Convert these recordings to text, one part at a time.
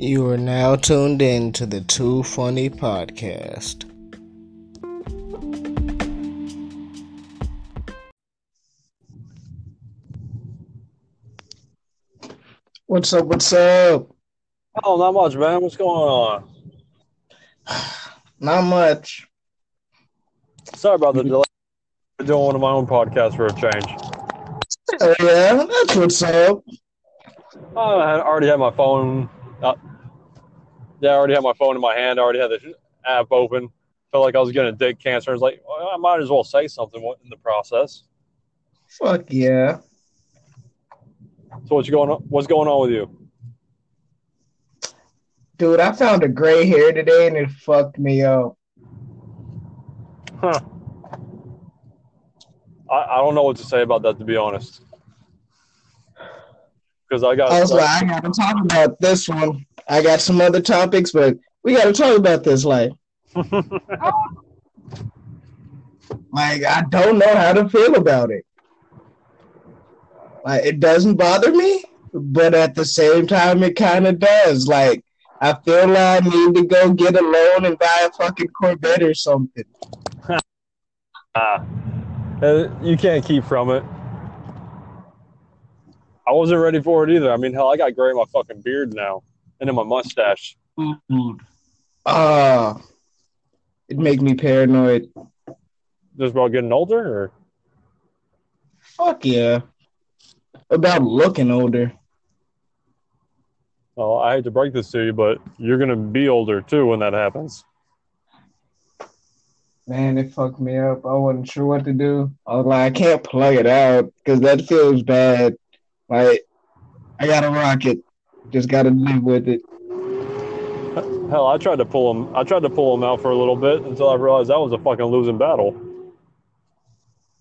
You are now tuned in to the Too Funny Podcast. What's up? What's up? Oh, not much, man. What's going on? Not much. Sorry about the delay. I'm doing one of my own podcasts for a change. Oh, yeah, that's what's up. I already had my phone. Uh, yeah, I already had my phone in my hand. I already had the app open. Felt like I was going to dig cancer. I was like, well, I might as well say something in the process. Fuck yeah. So what's going on? What's going on with you? Dude, I found a gray hair today and it fucked me up. Huh? I, I don't know what to say about that to be honest. Because I got I was like, I gotta talk about this one. I got some other topics, but we gotta talk about this. Like, like I don't know how to feel about it. Like, it doesn't bother me, but at the same time, it kind of does. Like, I feel like I need to go get a loan and buy a fucking Corvette or something. Uh, you can't keep from it. I wasn't ready for it either. I mean, hell, I got gray in my fucking beard now, and in my mustache. Ah, it make me paranoid. Just about getting older, or Fuck yeah. About looking older. well, I hate to break this to you, but you're gonna be older too when that happens. Man, it fucked me up. I wasn't sure what to do. I was like, I can't plug it out because that feels bad. Like, I gotta rock it. Just gotta live with it. Hell, I tried to pull him. I tried to pull him out for a little bit until I realized that was a fucking losing battle.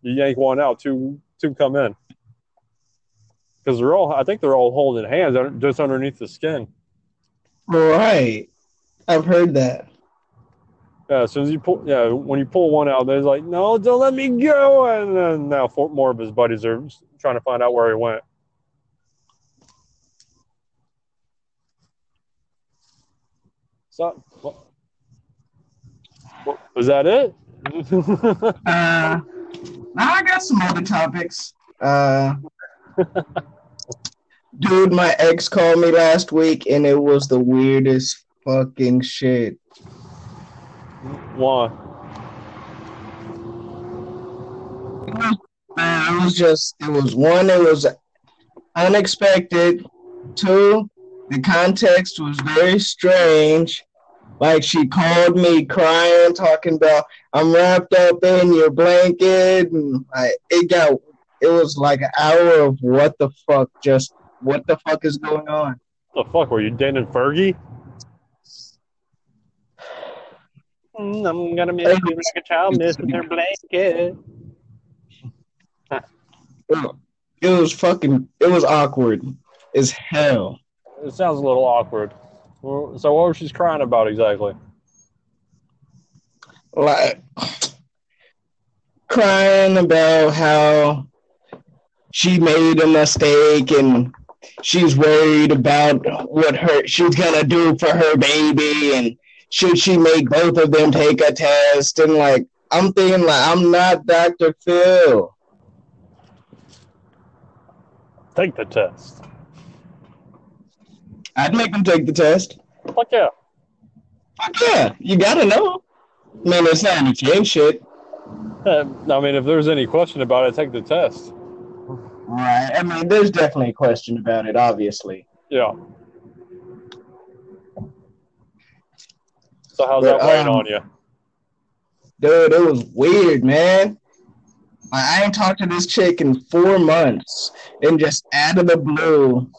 You yank one out, two two come in. Because they're all, I think they're all holding hands just underneath the skin. Right. I've heard that. Yeah, as soon as you pull, yeah, when you pull one out, they're like, "No, don't let me go!" And then now four more of his buddies are trying to find out where he went. So, what, what- was that it? Uh, now I got some other topics. Uh, dude, my ex called me last week and it was the weirdest fucking shit. Why? Man, it was just, it was one, it was unexpected. Two, the context was very strange. Like she called me crying, talking about I'm wrapped up in your blanket, and I, it got, it was like an hour of what the fuck, just what the fuck is going on. The fuck were you dating Fergie? Mm, I'm gonna make you like a child miss with her blanket. It was fucking, it was awkward as hell. It sounds a little awkward. Well, So what was she crying about exactly? like crying about how she made a mistake and she's worried about what her she's gonna do for her baby and should she make both of them take a test and like I'm thinking like I'm not Dr. Phil. Take the test. I'd make them take the test. Fuck yeah. Fuck yeah, you gotta know. I mean, it's not any kid shit. Uh, I mean, if there's any question about it, take the test. Right. I mean, there's definitely a question about it, obviously. Yeah. So how's But, that weighing um, on you? Dude, it was weird, man. I I ain't talked to this chick in four months, and just out of the blue,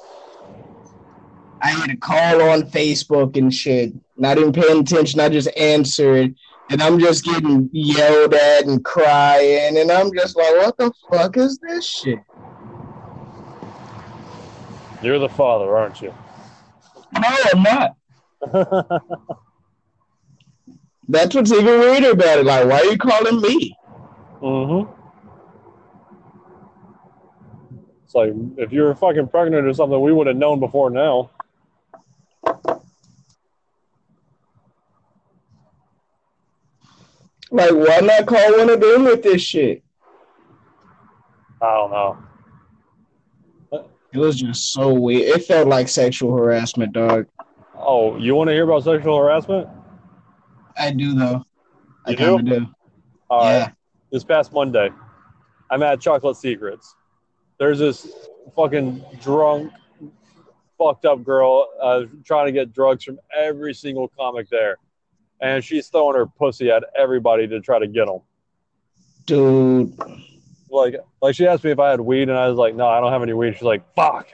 I had a call on Facebook and shit. Not even paying attention. I just answered, and I'm just getting yelled at and crying, and I'm just like, "What the fuck is this shit?" You're the father, aren't you? No, I'm not. That's what's even weirder about it. Like, why are you calling me? mm-hmm. It's like if you were fucking pregnant or something, we would have known before now. Like, why not call one of them with this shit? I don't know. It was just so weird. It felt like sexual harassment, dog. Oh, you want to hear about sexual harassment? I do though. You I do? do. All yeah. right. This past Monday, I'm at Chocolate Secrets. There's this fucking drunk fucked up girl uh, trying to get drugs from every single comic there, and she's throwing her pussy at everybody to try to get them. Dude. Like, like she asked me if I had weed, and I was like, "No, I don't have any weed." She's like, "Fuck."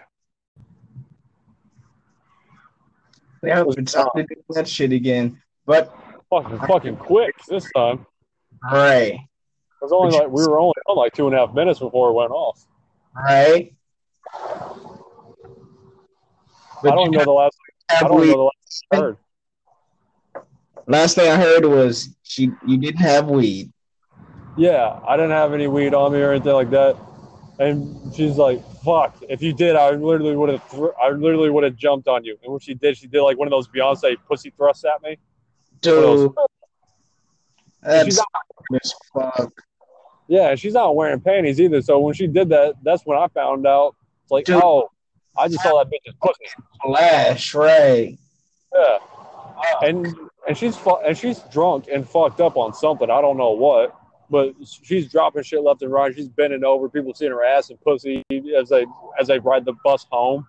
Yeah, time to that shit again. But Fucking, fucking quick this time. right, It was only like we were only on like two and a half minutes before it went off. right. I don't know the last. I don't weed. know the last I heard. Last thing I heard was she you didn't have weed. Yeah, I didn't have any weed on me or anything like that. And she's like, "Fuck! If you did, I literally would have. I literally would have jumped on you." And when she did, she did like one of those Beyonce pussy thrusts at me. Dude, that's She's fuck. Yeah, she's not wearing panties either. So when she did that, that's when I found out. It's like, Dude. oh, I just saw that bitch bitch's pussy. Flash, right. Yeah, and and she's fu- and she's drunk and fucked up on something. I don't know what, but she's dropping shit left and right. She's bending over. People seeing her ass and pussy as they as they ride the bus home.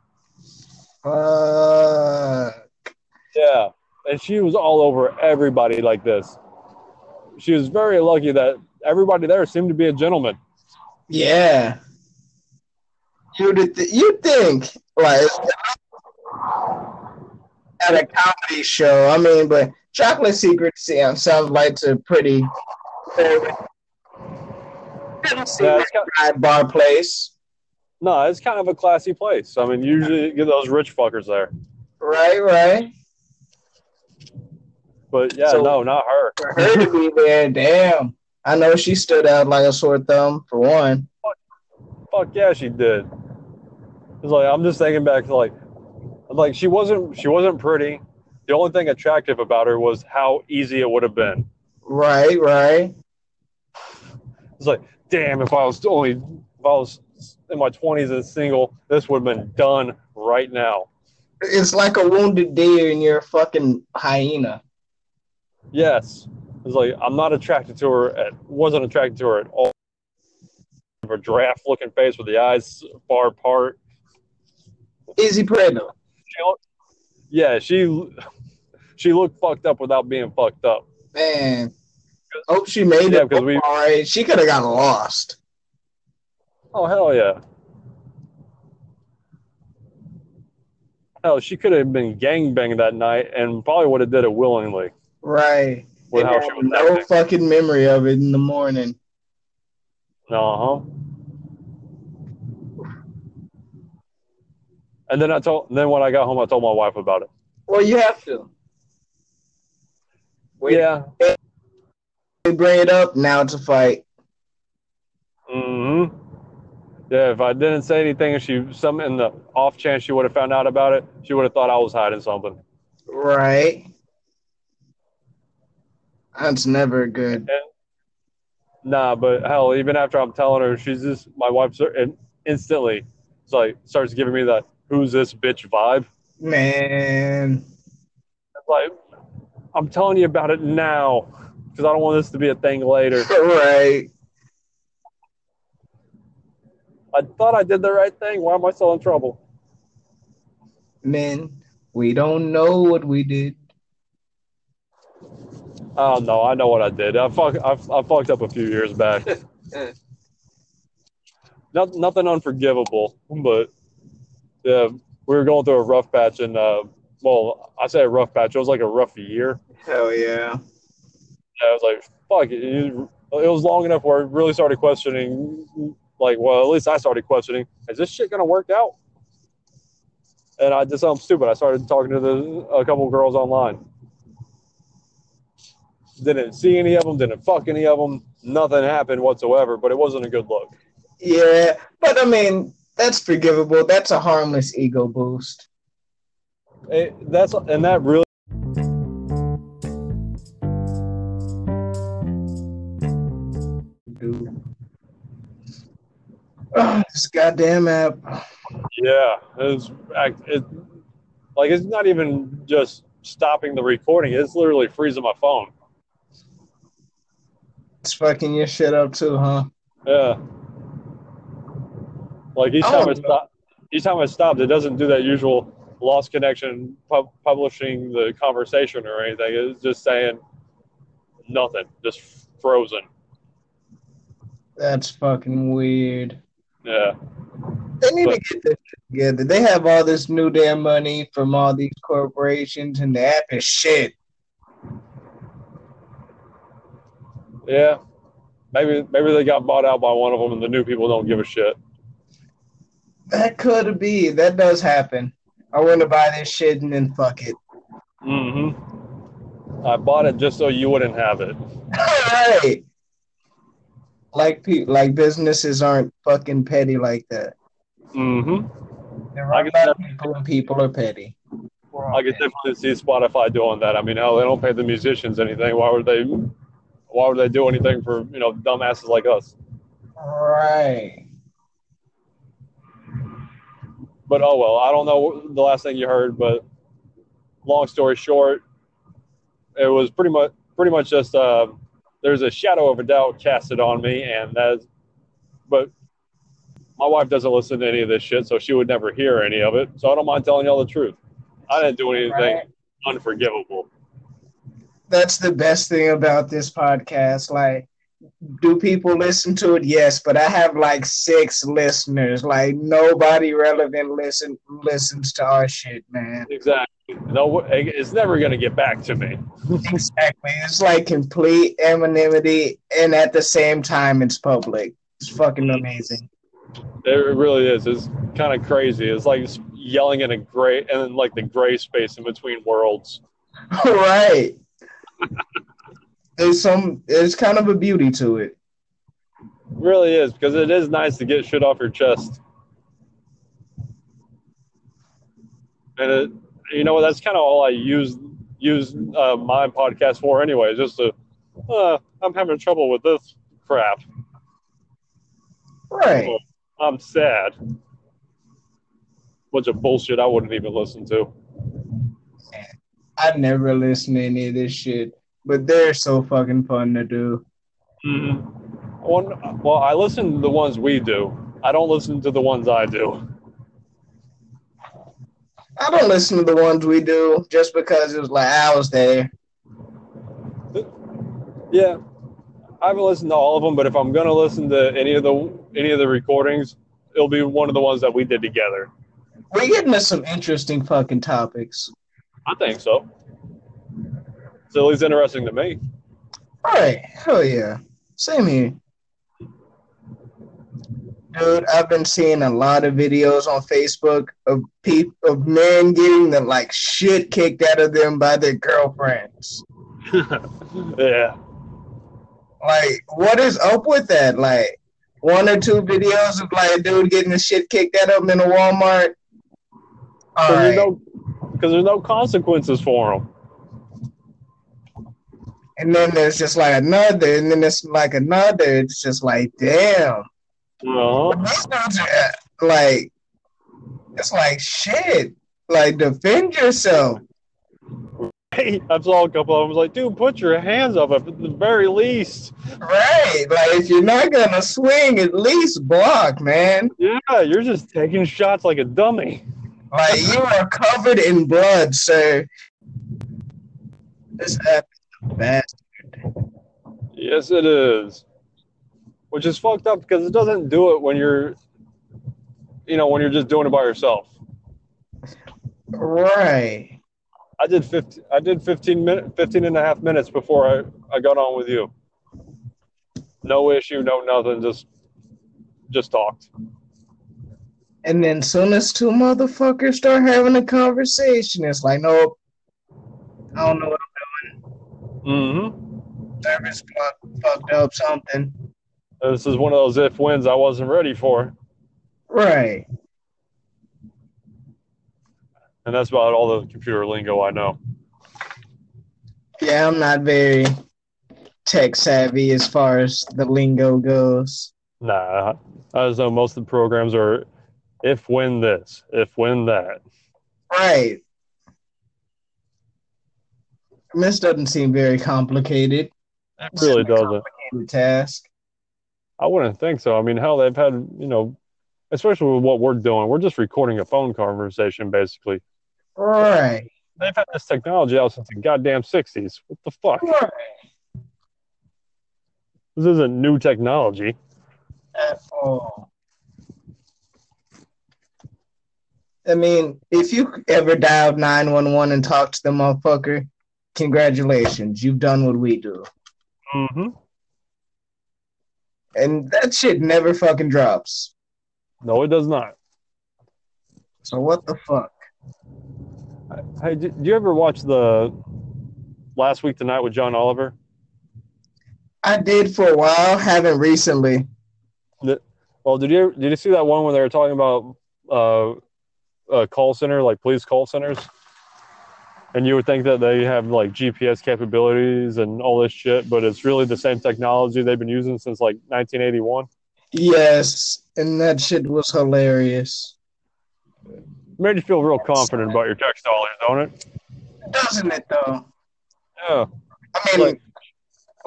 Fuck. Yeah, and she was all over everybody like this. She was very lucky that everybody there seemed to be a gentleman. Yeah. You'd th- you think like at a comedy show. I mean, but Chocolate Secret sounds um, sounds like a pretty doesn't Yeah, like it's got- a high bar place, No, it's kind of a classy place. I mean, usually you get those rich fuckers there, right? Right. but yeah, So- no, not her. For her to be there, damn. I know she stood out like a sore thumb for one. Fuck yeah, she did. It's like I'm just thinking back to like, like she wasn't she wasn't pretty. The only thing attractive about her was how easy it would have been. Right, right. It's like, damn, if I was only if I was in my twenties and single, this would have been done right now. It's like a wounded deer and you're a fucking hyena. Yes. It's like I'm not attracted to her at wasn't attracted to her at all. Her giraffe looking face with the eyes far apart. Easy pregnant. Yeah, she she looked fucked up without being fucked up. Man. Hope she made Yeah, it. because we- all right. She could have got lost. Oh hell yeah. Hell, she could have been gangbanged that night and probably would have did it willingly Right. with And how she was no acting. fucking memory of it in the morning. Uh huh. And then I told, then when I got home, I told my wife about it. Well, you have to. Wait, Yeah. they bring it up. Now it's a fight. hmm Yeah. If I didn't say anything, and she some in the off chance she would have found out about it, she would have thought I was hiding something. Right. That's never good. Nah, but hell, even after I'm telling her, she's just my wife and instantly, it's like starts giving me that "Who's this bitch?" vibe. Man. Like I'm telling you about it now because I don't want this to be a thing later. Right. I thought I did the right thing. Why am I still in trouble? Men, we don't know what we did. Oh no, I know what I did. I fuck, I, I fucked up a few years back. Not, nothing unforgivable, but yeah, we were going through a rough patch, and uh, well, I say a rough patch. It was like a rough year. Hell yeah. I was like, fuck it. It was long enough where I really started questioning, like, well, at least I started questioning, is this shit gonna work out? And I did something stupid. I started talking to the, a couple girls online. Didn't see any of them. Didn't fuck any of them. Nothing happened whatsoever. But it wasn't a good look. Yeah, but I mean, that's forgivable. That's a harmless ego boost. It, that's and that really. Oh, this goddamn app. Yeah, it's it, like it's not even just stopping the recording. It's literally freezing my phone. It's fucking your shit up too, huh? Yeah like each I time oh. don't it know. stop, each time it stopped, it doesn't do that usual lost connection, pub- publishing the conversation or anything. It's just saying nothing, just frozen. That's fucking weird. Yeah, They need But- to get this together. They have all this new damn money from all these corporations, and the app is shit. yeah. Maybe maybe they got bought out by one of them, and the new people don't give a shit. That could be. That does happen. I want to buy this shit and then fuck it. Mm-hmm. I bought it just so you wouldn't have it. Right. Like pe- like businesses aren't fucking petty like that. Mm-hmm. There I are a lot of people and people are petty. I could definitely see Spotify doing that. I mean, hell, they don't pay the musicians anything. Why would they? Why would they do anything for you know dumbasses like us? Right. But oh well. I don't know the last thing you heard, but long story short, it was pretty much pretty much just uh, there's a shadow of a doubt casted on me, and that's but my wife doesn't listen to any of this shit, so she would never hear any of it. So I don't mind telling y'all the truth. I didn't do anything Right. unforgivable. That's the best thing about this podcast. Like, do people listen to it? Yes, but I have like six listeners. Like, nobody relevant listen listens to our shit, man. Exactly. No, it's never going to get back to me. Exactly. It's like complete anonymity, and at the same time, it's public. It's fucking amazing. It really is. It's kind of crazy. It's like yelling in a gray and then like the gray space in between worlds. right. There's some. There's kind of a beauty to it. It really is because it is nice to get shit off your chest. And it, you know, that's kind of all I use use uh, my podcast for anyway. Just to, uh, I'm having trouble with this crap. Right. I'm sad. Bunch of bullshit I wouldn't even listen to. I never listen to any of this shit, but they're so fucking fun to do. Mm-hmm. One, well, I listen to the ones we do. I don't listen to the ones I do. I don't listen to the ones we do just because it was like I was there. Yeah, I haven't listened to all of them, but if I'm gonna listen to any of the any of the recordings, it'll be one of the ones that we did together. We're getting to some interesting fucking topics. I think so. It's at least interesting to me. All right, hell yeah, same here. Dude, I've been seeing a lot of videos on Facebook of peop- of men getting the like shit kicked out of them by their girlfriends. yeah, Like, what is up with that? Like, one or two videos of like a dude getting the shit kicked out of him in a Walmart. Because there's no because there's no consequences for them. And then there's just like another, and then it's like another. It's just like, damn. Uh-huh. These dudes are uh, like, it's like shit. Like, defend yourself. I saw a couple of them. I was like, dude, put your hands up at the very least. Right. Like, if you're not going to swing, at least block, man. Yeah, you're just taking shots like a dummy. Like, you are covered in blood, sir. This app is a bastard. Yes, it is. Which is fucked up because it doesn't do it when you're, you know, when you're just doing it by yourself. Right. I did 15, I did 15 minutes, 15 and a half minutes before I, I got on with you. No issue, no nothing, just, just talked. And then soon as two motherfuckers start having a conversation, it's like, nope. I don't know what Mm-hmm. service fuck, fucked up something. This is one of those if wins I wasn't ready for. Right. And that's about all the computer lingo I know. Yeah, I'm not very tech savvy as far as the lingo goes. Nah, I just know most of the programs are if when this, if when that. Right. This doesn't seem very complicated. It really doesn't. Complicated task. I wouldn't think so. I mean, hell, they've had, you know, especially with what we're doing, we're just recording a phone conversation basically. Right. They've had this technology out since the goddamn 60s. What the fuck? Right. This isn't new technology. At all. I mean, if you ever dialed 911 and talked to the motherfucker, congratulations. You've done what we do. Mm-hmm. And that shit never fucking drops. No, it does not. So what the fuck? Hey, did, you ever watch the Last Week Tonight with John Oliver? I did for a while, haven't recently. Well, did you did you see that one where they were talking about uh, a call center, like police call centers? And you would think that they have like GPS capabilities and all this shit, but it's really the same technology they've been using since like 1981. Yes, and that shit was hilarious. Made you feel real confident about your tax dollars, don't it? Doesn't it though? Yeah. I mean,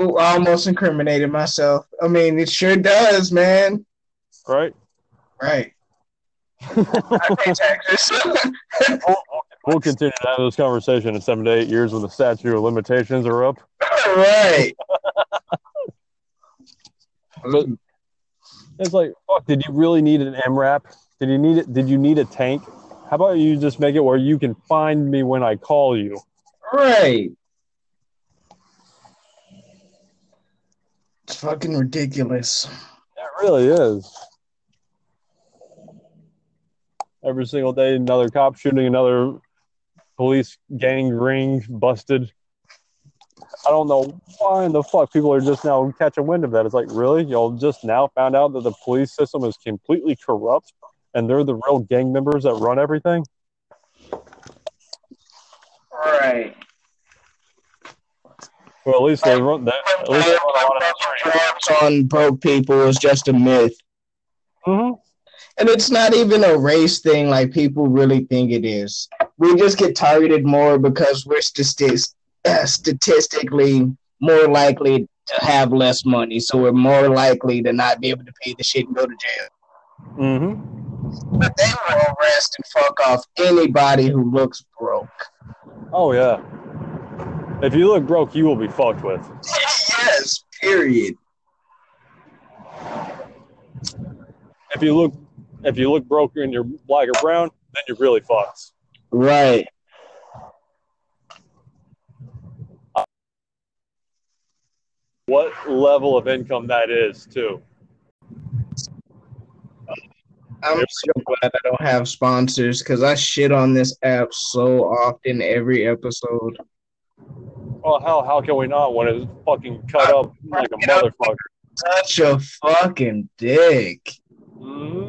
ooh, I almost incriminated myself. I mean, it sure does, man. Right. Right. I pay taxes. We'll continue to have this conversation in seven to eight years when the statute of limitations are up. right. But it's like, fuck, did you really need an MRAP? Did you need it? Did you need a tank? How about you just make it where you can find me when I call you? Right. It's fucking ridiculous. It really is. Every single day, another cop shooting another police gang ring busted. I don't know why in the fuck people are just now catching wind of that. It's like, really? Y'all just now found out that the police system is completely corrupt and they're the real gang members that run everything? Right. Well, at least they run that. At least they run a lot of the streets. Drugs on broke people is just a myth. Mm-hmm. And it's not even a race thing like people really think it is. We just get targeted more because we're uh, statistically more likely to have less money. So we're more likely to not be able to pay the shit and go to jail. Mm-hmm. But they will arrest and fuck off anybody who looks broke. Oh yeah. If you look broke, you will be fucked with. yes, period. If you look, if you look broke and you're black or brown, then you're really fucked. Right. What level of income that is, too. I'm so glad I don't have sponsors because I shit on this app so often every episode. Well, hell, how can we not when it's fucking cut up like a motherfucker? Such a fucking dick. hmm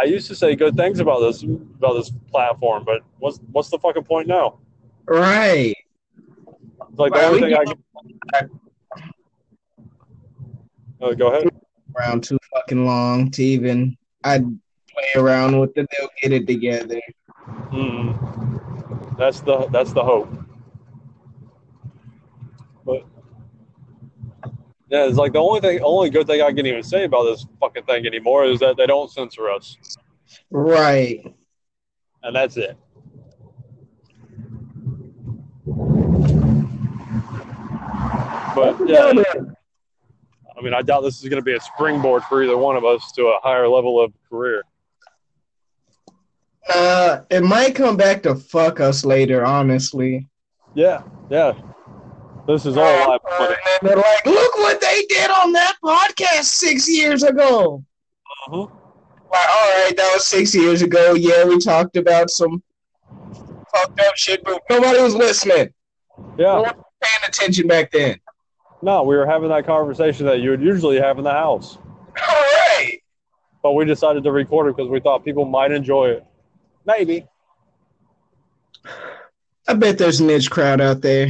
I used to say good things about this about this platform, but what's what's the fucking point now? Right. It's like the Well, only we thing I can. Uh, go ahead. Around too fucking long to even I'd play around with it. They'll get it together. Mm. That's the that's the hope. But yeah, it's like the only thing, only good thing I can even say about this fucking thing anymore is that they don't censor us, Right. and that's it. But yeah, I mean, I doubt this is going to be a springboard for either one of us to a higher level of career. Uh, it might come back to fuck us later, honestly. Yeah, yeah. This is all live footage. They're like, look what they did on that podcast six years ago. Mhm. Like, all right, that was six years ago. Yeah, we talked about some fucked up shit, but nobody was listening. Yeah. Paying attention back then. No, we were having that conversation that you would usually have in the house, All right. but we decided to record it because we thought people might enjoy it. Maybe. I bet there's a niche crowd out there.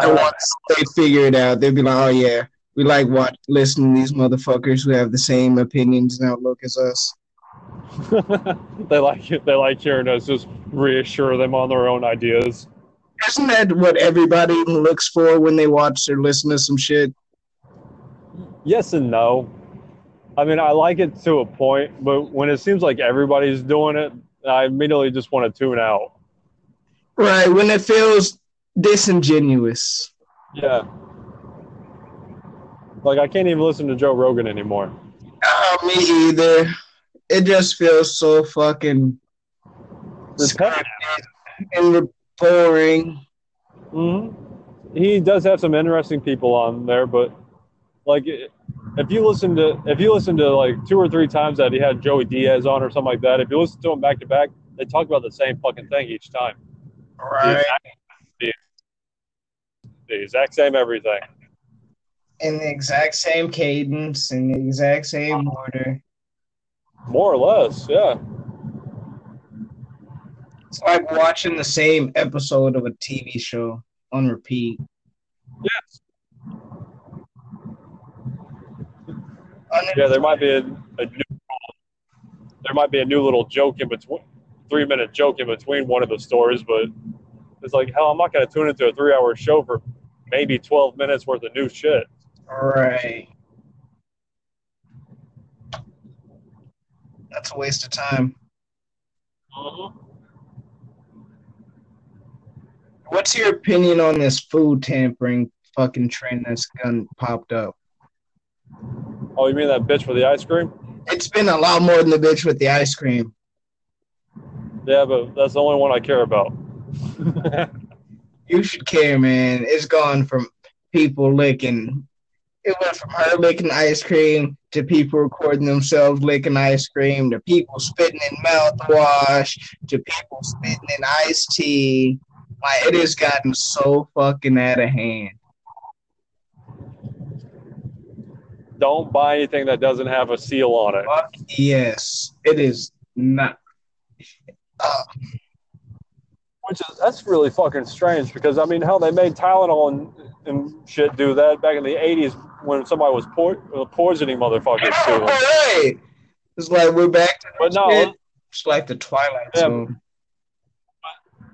And once they figure it out, they'll be like, "Oh yeah, we like what listening to these motherfuckers who have the same opinions and outlook as us." they like it. they like hearing us just reassure them on their own ideas. Isn't that what everybody looks for when they watch or listen to some shit? Yes and no. I mean, I like it to a point, but when it seems like everybody's doing it, I immediately just want to tune out. Right, when it feels disingenuous. Yeah. Like I can't even listen to Joe Rogan anymore. Oh, me either. It just feels so fucking scripted and boring. hmm He does have some interesting people on there, but like if you listen to if you listen to like two or three times that he had Joey Diaz on or something like that, if you listen to him back to back, they talk about the same fucking thing each time. Right. The, the exact same everything. In the exact same cadence, in the exact same order. More or less, yeah. It's like watching the same episode of a TV show on repeat. Yes. Yeah, there might be a, a new there might be a new little joke in between three minute joke in between one of the stories, but it's like hell, I'm not gonna tune into a three hour show for maybe twelve minutes worth of new shit. Right. That's a waste of time. Mm-hmm. What's your opinion on this food tampering fucking trend that's gone popped up? Oh, you mean that bitch with the ice cream? It's been a lot more than the bitch with the ice cream. Yeah, but that's the only one I care about. You should care, man. It's gone from people licking. It went from her licking ice cream to people recording themselves licking ice cream to people spitting in mouthwash to people spitting in iced tea. Like it has gotten so fucking out of hand. Don't buy anything that doesn't have a seal on it. Fuck yes, it is not. Uh, Which is that's really fucking strange because I mean, how they made Tylenol and, and shit do that back in the '80s when somebody was por- uh, poisoning motherfuckers too. right. It's like we're back to But no, shit. It's like the Twilight Yeah. Zone.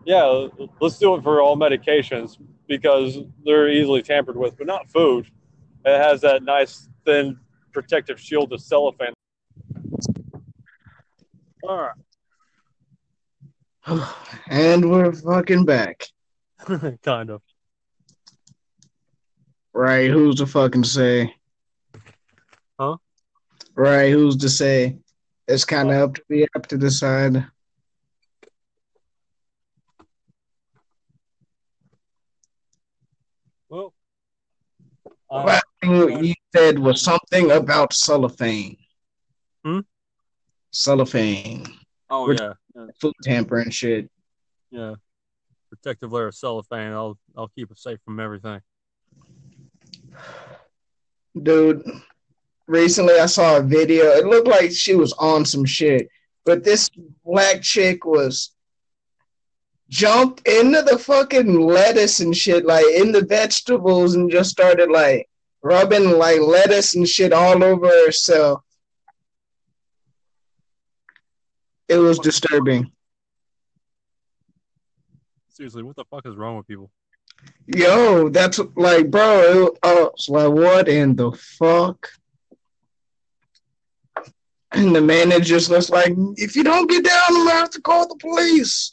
yeah, let's do it for all medications because they're easily tampered with, but not food. It has that nice thin protective shield of cellophane. All And we're fucking back. kind of. Right, who's to fucking say? Huh? Right, who's to say? It's kind of up to be up to decide. Well, uh, Last thing you said was something about cellophane. Hmm? Cellophane, oh yeah, yeah, food tampering shit. yeah. Protective layer of cellophane. I'll I'll keep it safe from everything. Dude, recently I saw a video. It looked like she was on some shit, but this black chick was jumped into the fucking lettuce and shit, like in the vegetables, and just started like rubbing like lettuce and shit all over herself. It was disturbing. Seriously, what the fuck is wrong with people? Yo, that's like, bro. It, uh, it's like, what in the fuck? And the manager just looks like, if you don't get down, I'm gonna have to call the police.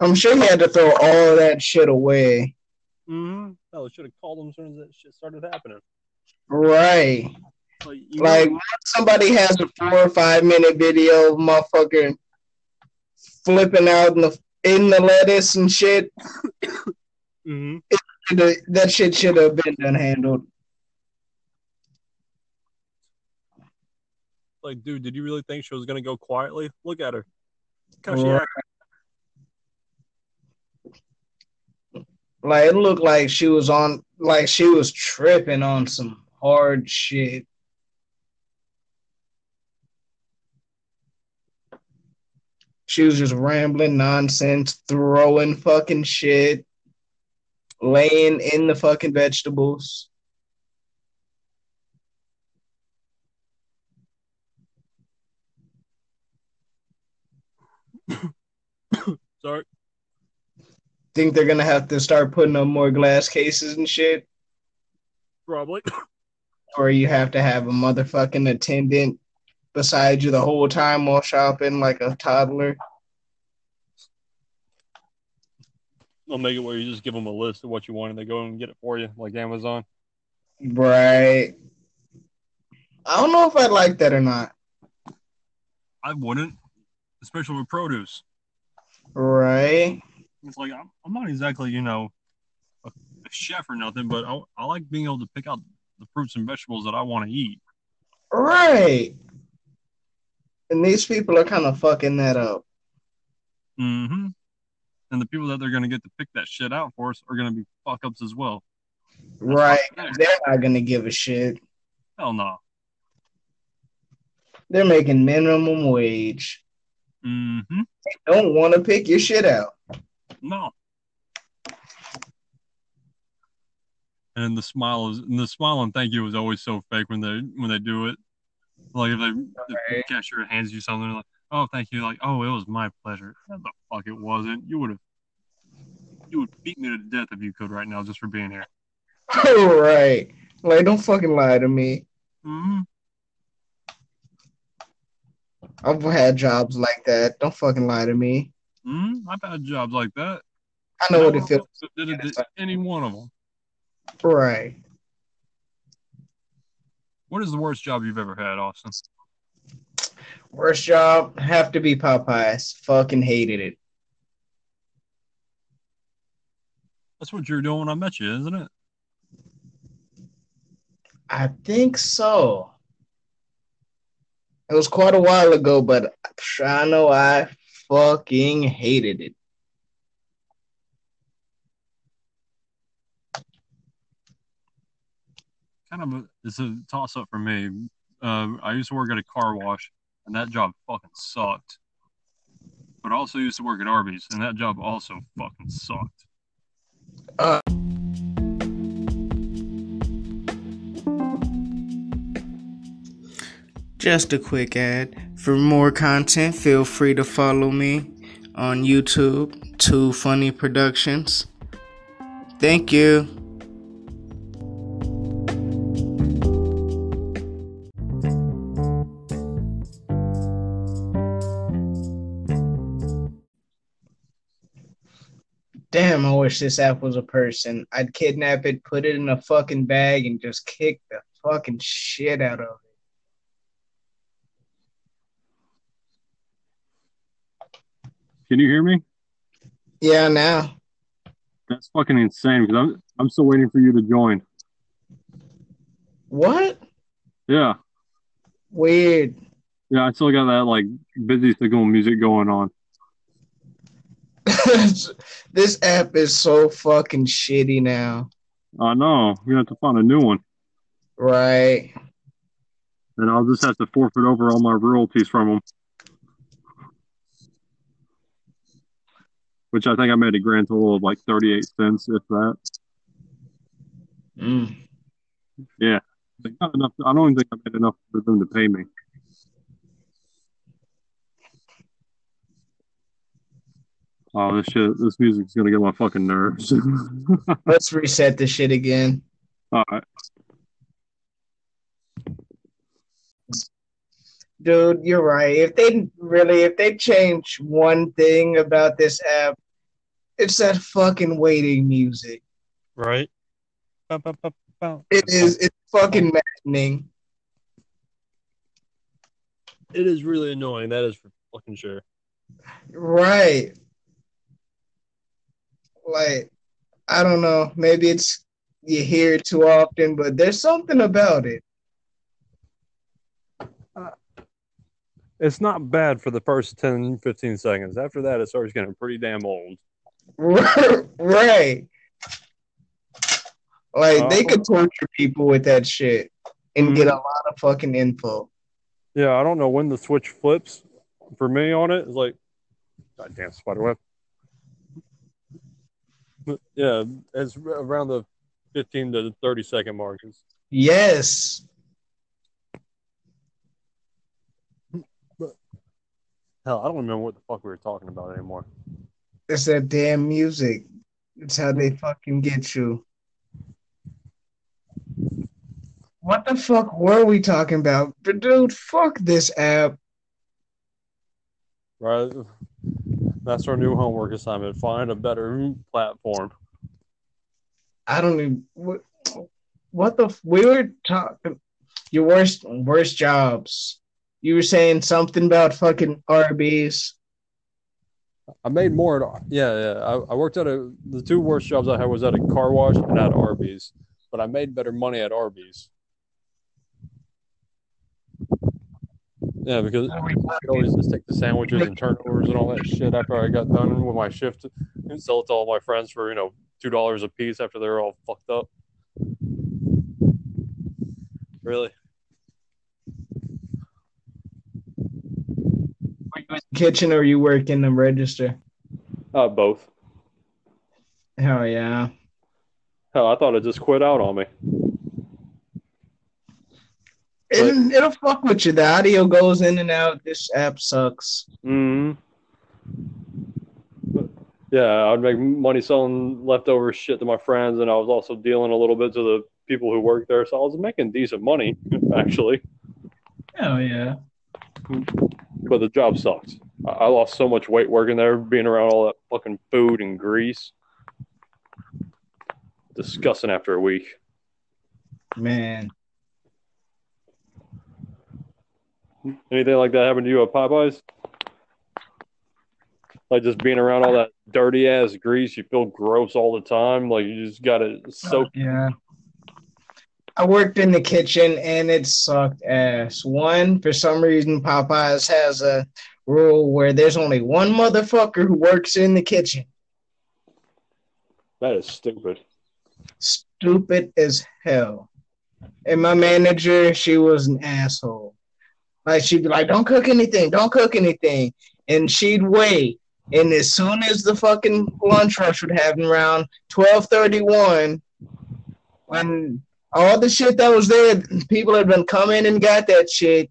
I'm sure he had to throw all that shit away. Mm-hmm. Oh, should have called them as soon as that shit started happening. Right. Like, Like, know- somebody has a four or five minute video of motherfucker flipping out in the in the lettuce and shit, Mhm. the- that shit should have been done handled. Like, dude, did you really think she was gonna go quietly? Look at her. Look how she Right. Like it looked like she was on like she was tripping on some hard shit. She was just rambling nonsense, throwing fucking shit. laying in the fucking vegetables. Sorry. Think they're gonna have to start putting up more glass cases and shit, Probably. or you have to have a motherfucking attendant beside you the whole time while shopping like a toddler. They'll make it where you just give them a list of what you want and they go and get it for you, like Amazon. Right. I don't know if I'd like that or not. I wouldn't, especially with produce. Right. It's like I'm, I'm not exactly, you know, a, a chef or nothing, but I, I like being able to pick out the fruits and vegetables that I want to eat. Right. And these people are kind of fucking that up. Mm-hmm. And the people that they're going to get to pick that shit out for us are going to be fuck ups as well. Right. They're not gonna give a shit. Hell no. They're making minimum wage. Mm-hmm. Don't want to pick your shit out. No. And the smile is and the smile and thank you is always so fake when they when they do it. Like if the Right. cashier hands you something like, oh thank you, like, oh it was my pleasure. No, the fuck it wasn't. You would have you would beat me to death if you could right now just for being here. right. Like, don't fucking lie to me. Mm-hmm. I've had jobs like that. Don't fucking lie to me. Mm-hmm. I've had jobs like that. I know what it feels. Did to any one of them. Right. What is the worst job you've ever had, Austin? Worst job have to be Popeyes. Fucking hated it. That's what you were doing when I met you, isn't it? I think so. It was quite a while ago, but I know I fucking hated it. Kind of a, it's a toss up for me. Uh, I used to work at a car wash, and that job fucking sucked. But I also used to work at Arby's, and that job also fucking sucked. Just a quick ad. For more content, feel free to follow me on YouTube, Two Funny Productions. Thank you. Damn, I wish this app was a person. I'd kidnap it, put it in a fucking bag, and just kick the fucking shit out of it. Can you hear me? Yeah, now. That's fucking insane because I'm I'm still waiting for you to join. What? Yeah, Weird. yeah, I still got that like busy signal music going on. this app is so fucking shitty now. I know. We have to find a new one, Right. and I'll just have to forfeit over all my royalties from them. Which I think I made a grand total of like thirty-eight cents, if that. Mm. Like, not enough. I don't even think I made enough for them to pay me. Oh, this shit! This music's gonna get my fucking nerves. Let's reset this shit again. All right. Dude, you're right. If they really, if they change one thing about this app, it's that fucking waiting music. Right. It is, it's fucking maddening. It is really annoying. That is for fucking sure. Right. Like, I don't know. Maybe it's you hear it too often, but there's something about it. It's not bad for the first 10, 15 seconds. After that, it starts getting pretty damn old. right. Like they Uh, could torture people with that shit and get a lot of fucking info. Yeah, I don't know when the switch flips for me on it. It's like, goddamn spider web. Yeah, it's around the 15 to 30 second margins. Yes. Hell, I don't remember what the fuck we were talking about anymore. It's that damn music. It's how they fucking get you. What the fuck were we talking about? But dude, fuck this app. Right? That's our new homework assignment. Find a better platform. I don't even what, what the we were talking your worst worst jobs. You were saying something about fucking Arby's. I made more at yeah, yeah. I, I worked at a the two worst jobs I had was at a car wash and at Arby's, but I made better money at Arby's. Yeah, because I could always just take the sandwiches and turnovers and all that shit after I got done with my shift and sell it to all my friends for you know two dollars a piece after they're all fucked up. Really? Were you in the kitchen or you work in the register? Uh, both. Hell yeah. Hell, I thought it just quit out on me. It, it'll fuck with you. The audio goes in and out. This app sucks. hmm Yeah, I'd make money selling leftover shit to my friends, and I was also dealing a little bit to the people who work there, so I was making decent money actually. Oh yeah. But the job sucked. I lost so much weight working there, being around all that fucking food and grease. Disgusting after a week. Man. Anything like that happen to you at Popeyes? Like just being around all that dirty ass grease, you feel gross all the time. Like you just gotta soak. Yeah. I worked in the kitchen and it sucked ass. One, for some reason, Popeyes has a rule where there's only one motherfucker who works in the kitchen. That is stupid. Stupid as hell. And my manager, she was an asshole. Like she'd be like, "Don't cook anything, don't cook anything," and she'd wait. And as soon as the fucking lunch rush would happen around twelve thirty one, when all the shit that was there, people had been coming and got that shit.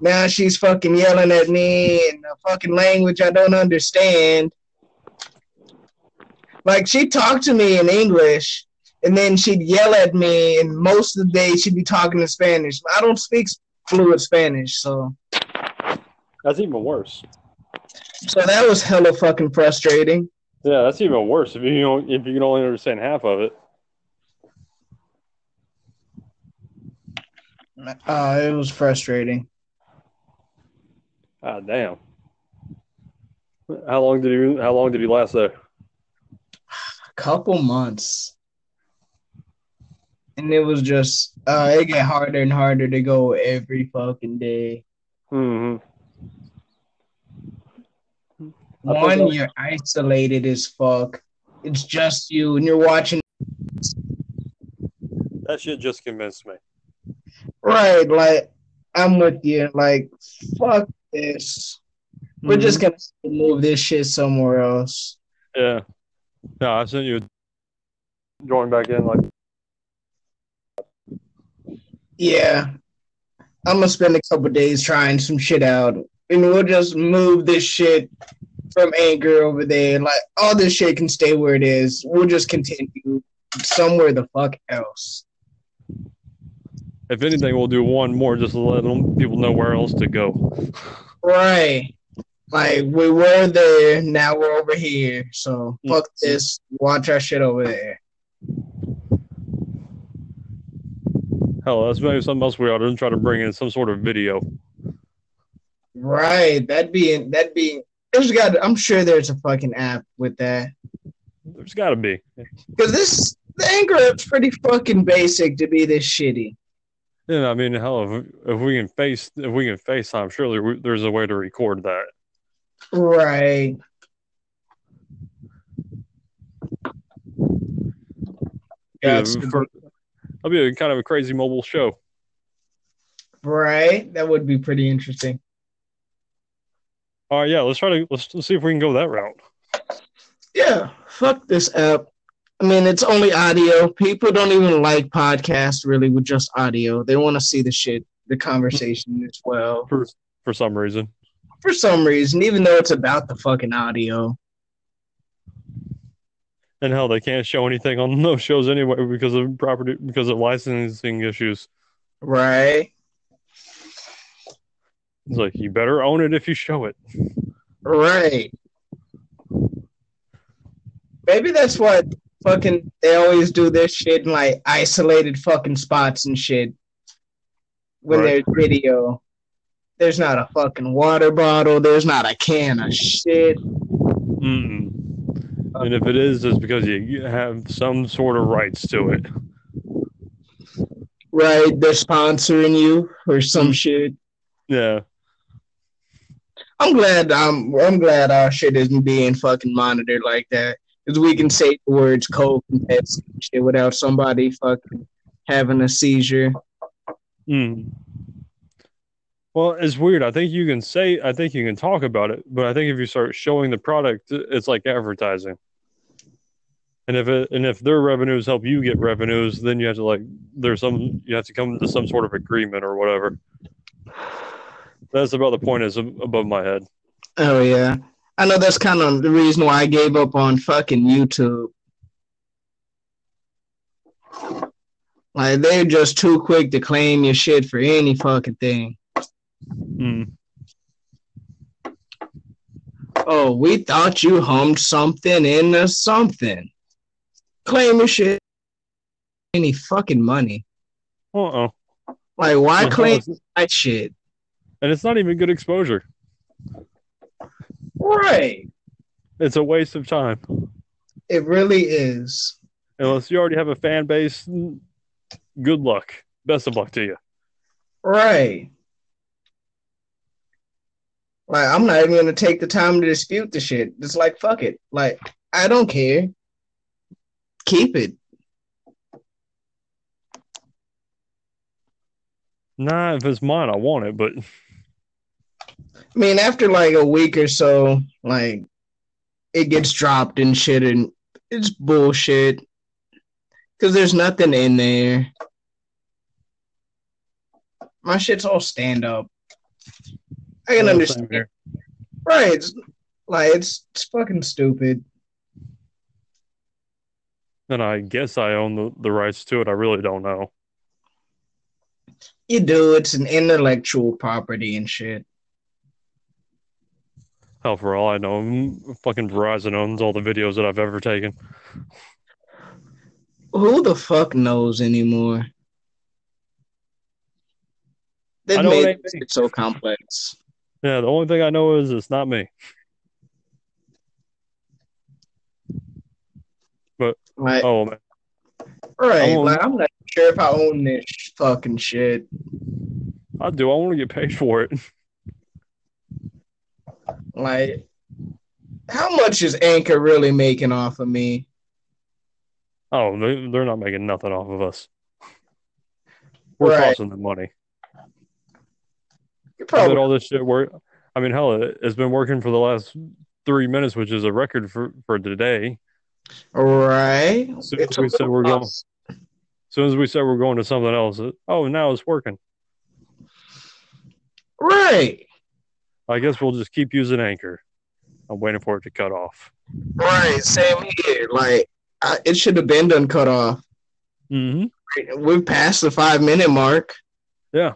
Now she's fucking yelling at me in a fucking language I don't understand. Like she talked to me in English, and then she'd yell at me, and most of the day she'd be talking in Spanish. I don't speak fluent Spanish, so That's even worse. so that was hella fucking frustrating. Yeah, that's even worse if you don't if you can only understand half of it. Uh, it was frustrating. Ah, damn. How long did you How long did you last there? A couple months. And it was just uh it get harder and harder to go every fucking day. hmm I One, I'll- you're isolated as fuck. It's just you and you're watching That shit just convinced me. right, like I'm with you. Like, fuck this. We're Mm-hmm. just gonna move this shit somewhere else. Yeah. Yeah, I sent you a join back in like Yeah. I'm gonna spend a couple days trying some shit out. And we'll just move this shit from Anchor over there. Like all this shit can stay where it is. We'll just continue somewhere the fuck else. if anything we'll do one more just to let them, people know where else to go. Right. Like we were there, now we're over here. So fuck mm-hmm. this. Watch our shit over there. Hell, that's maybe something else we ought to try to bring in some sort of video. Right. That'd be that'd be there's got I'm sure there's a fucking app with that. There's got to be. Because this the Anchor app's pretty fucking basic to be this shitty. Yeah, I mean, hell, if, if we can face if we can FaceTime, surely we, there's a way to record that. Right. Yeah, for- that'll be a kind of a crazy mobile show. right. That would be pretty interesting. All right, yeah, let's try to let's, let's see if we can go that route. Yeah, fuck this app. I mean, it's only audio. People don't even like podcasts really with just audio. They want to see the shit, the conversation as well. For for some reason. For some reason, even though it's about the fucking audio. And hell, they can't show anything on those shows anyway because of property because of licensing issues. Right. It's like you better own it if you show it. Right. Maybe that's what fucking they always do this shit in like isolated fucking spots and shit. When Right. there's video. There's not a fucking water bottle, there's not a can of shit. Mm-mm. And if it is, it's because you have some sort of rights to it. Right, they're sponsoring you or some shit. Yeah. I'm glad I'm I'm glad our shit isn't being fucking monitored like that. Because we can say the words coke and Pepsi shit without somebody fucking having a seizure. Mm. Well, it's weird. I think you can say, I think you can talk about it, but I think if you start showing the product, it's like advertising. And if it, and if their revenues help you get revenues, then you have to like, there's some, you have to come to some sort of agreement or whatever. That's about the point is above my head. Oh yeah. I know that's kind of the reason why I gave up on fucking YouTube. Like they're just too quick to claim your shit for any fucking thing. Mm. Oh, we thought you hummed something in into something. Claim your shit. Any fucking money. Uh-oh. Like why claim that shit? and it's not even good exposure. Right. It's a waste of time. It really is. Unless you already have a fan base, good luck. Best of luck to you. Right. Like I'm not even gonna take the time to dispute the shit. It's like fuck it. Like I don't care. Keep it. Nah, if it's mine, I want it, but I mean, after like a week or so, like it gets dropped and shit, and it's bullshit. Cause there's nothing in there. My shit's all stand up. I can understand. here. Right. It's like it's it's fucking stupid. And I guess I own the, the rights to it. I really don't know. You do, it's an intellectual property and shit. Hell, for all I know, fucking Verizon owns all the videos that I've ever taken. Who the fuck knows anymore? They've I know it made ain't this me. shit so complex. Yeah, the only thing I know is it's not me. Like, Oh man, right, I'm- like I'm not sure if I own this fucking shit. I do. I want to get paid for it. Like, how much is Anchor really making off of me? Oh, they, they're not making nothing off of us. We're Right. costing them money. You I bet probably all this shit work. I mean, hell, it, it's been working for the last three minutes, which is a record for for today. right. As soon as we said we're going, as soon as we said we're going to something else, it, oh, now it's working. Right, I guess we'll just keep using Anchor. I'm waiting for it to cut off. right. Same here. Like, I, it should have been done cut off. Mm-hmm. We've passed the five minute mark. Yeah.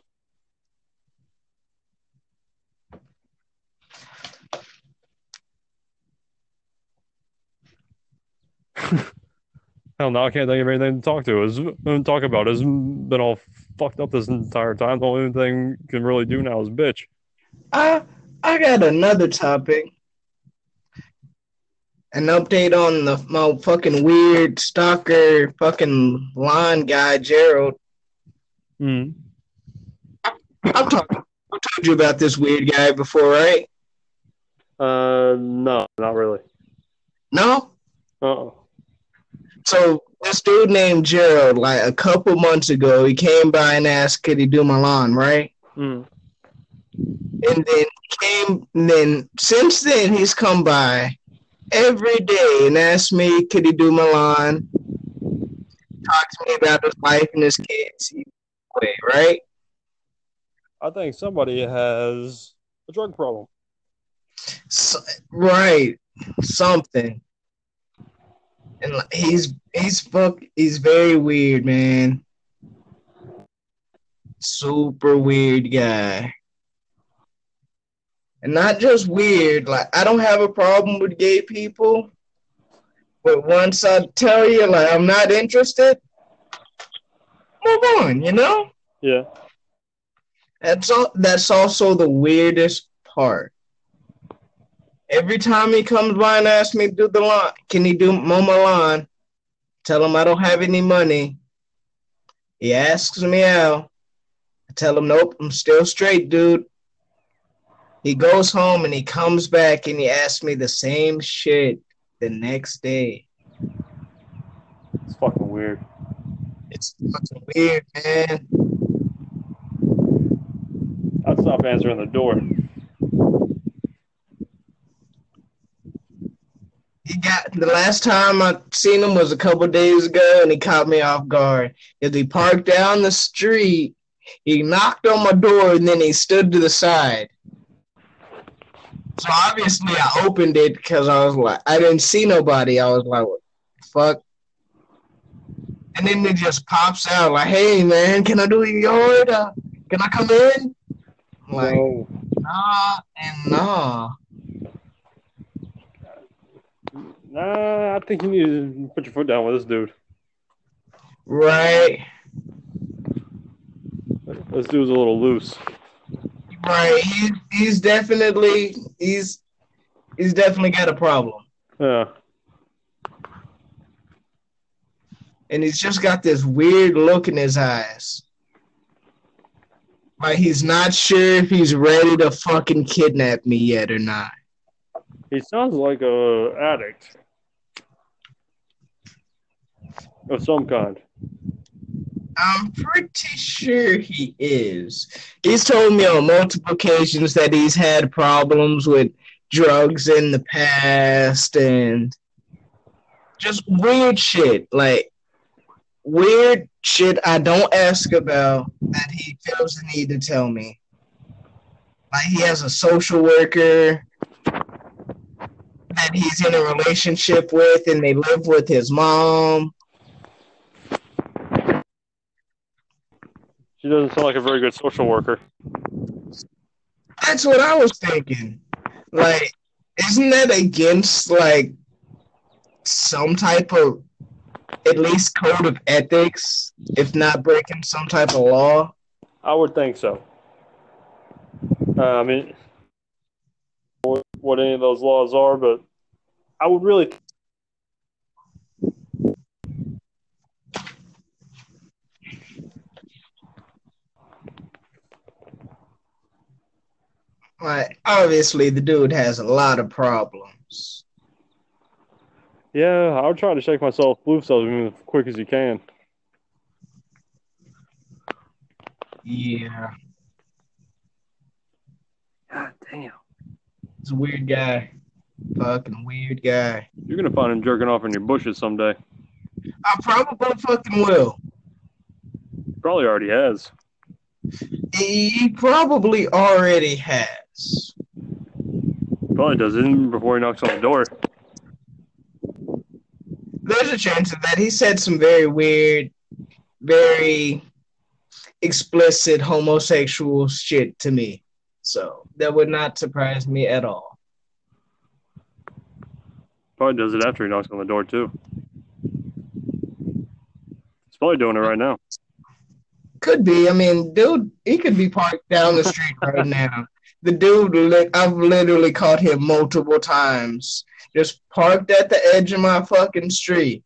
Hell, now I can't think of anything to talk to. Is talk about. It's been all fucked up this entire time. The only thing you can really do now is bitch. I I got another topic. An update on the my fucking weird stalker fucking line guy Gerald. Mm. I've talked I've told you about this weird guy before, right? Uh, no, not really. No? Uh. So this dude named Gerald, like a couple months ago, he came by and asked, could he do my lawn, right? Mm. And then came and then since then he's come by every day and asked me, could he do Milan? Talk to me about his wife and his kids. Right? I think somebody has a drug problem. So, right, something. And like, he's he's fuck he's very weird, man. Super weird guy. And not just weird, like I don't have a problem with gay people. But once I tell you like I'm not interested, move on, you know? Yeah. That's all that's also the weirdest part. Every time he comes by and asks me to do the lawn, can he do mow my lawn? Tell him I don't have any money. He asks me out. I tell him, nope, I'm still straight, dude. He goes home and he comes back and he asks me the same shit the next day. It's fucking weird. It's fucking weird, man. I'd stop answering the door. He got the last time I seen him was a couple days ago, and he caught me off guard. As he parked down the street, he knocked on my door, and then he stood to the side. So obviously, I opened it because I was like, I didn't see nobody. I was like, what the fuck? And then it just pops out like, "Hey man, can I do your yard? Uh, can I come in?" I'm like, no. nah and nah. Nah, I think you need to put your foot down with this dude. Right, This dude's a little loose. right. He, he's definitely he's he's definitely got a problem, Yeah. and he's just got this weird look in his eyes. Like he's not sure if he's ready to fucking kidnap me yet or not. He sounds like a addict of some kind. I'm pretty sure he is. He's told me on multiple occasions that he's had problems with drugs in the past and just weird shit. Like weird shit I don't ask about that he feels the need to tell me. Like he has a social worker that he's in a relationship with and they live with his mom. She doesn't sound like a very good social worker. That's what I was thinking. Like, isn't that against like some type of at least code of ethics, if not breaking some type of law? I would think so. Uh, I mean, what, what any of those laws are, but I would really. Like, obviously, the dude has a lot of problems. Yeah, I would try to shake myself loose of him as quick as you can. Yeah, God damn. he's a weird guy. Fucking weird guy. You're gonna find him jerking off in your bushes someday. I probably fucking will. Probably already has. He probably already has. Probably does it before he knocks on the door. There's a chance of that. He said some very weird, very explicit homosexual shit to me. So that would not surprise me at all. Probably does it after he knocks on the door too. He's probably doing it right now. Could be. I mean, dude, he could be parked down the street right now. The dude, I've literally caught him multiple times, just parked at the edge of my fucking street.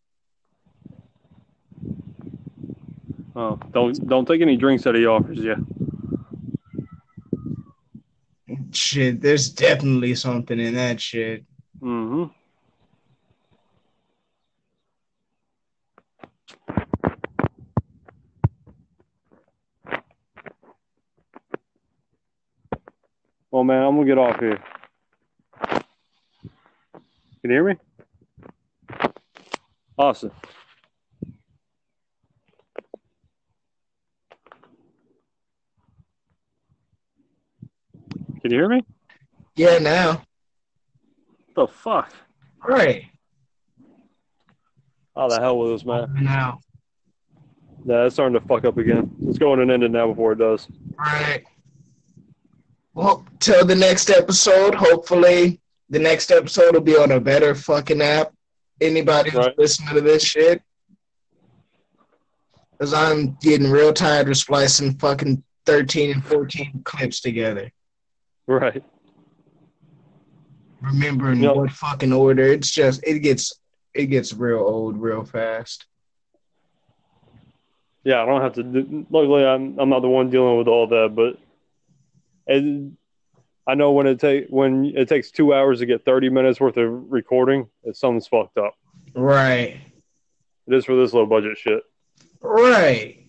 Oh, don't don't take any drinks that he offers you. Shit, there's definitely something in that shit. Mm-hmm. Well, man, I'm gonna get off here. Can you hear me? Awesome. Can you hear me? Yeah, now. The fuck? Right. How the hell was this, man? Now. Yeah, it's starting to fuck up again. Let's go on and end it now before it does. Right. Well, till the next episode. Hopefully, the next episode will be on a better fucking app. Anybody who's Right. listening to this shit. Because I'm getting real tired of splicing fucking 13 and 14 clips together. Right. Remembering Yep. what fucking order. It's just, it gets, it gets real old real fast. Yeah, I don't have to. Do, luckily, I'm I'm not the one dealing with all that, but it, I know when it take when it takes two hours to get 30 minutes worth of recording, it's something's fucked up. Right. It is for this low budget shit. Right.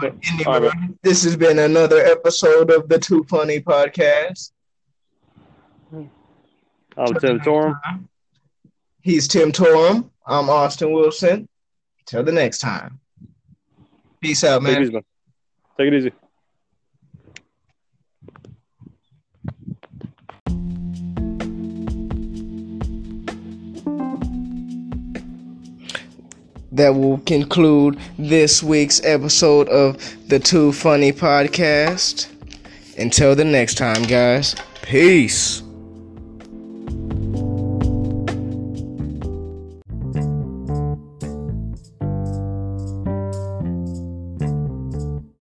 But anyway, right, this has been another episode of the Too Funny Podcast. I'm Tim Torm. He's Tim Torm. I'm Austin Wilson. Till the next time. Peace out, man. easy, man. Take it easy. That will conclude this week's episode of the Too Funny Podcast. Until the next time, guys. Peace.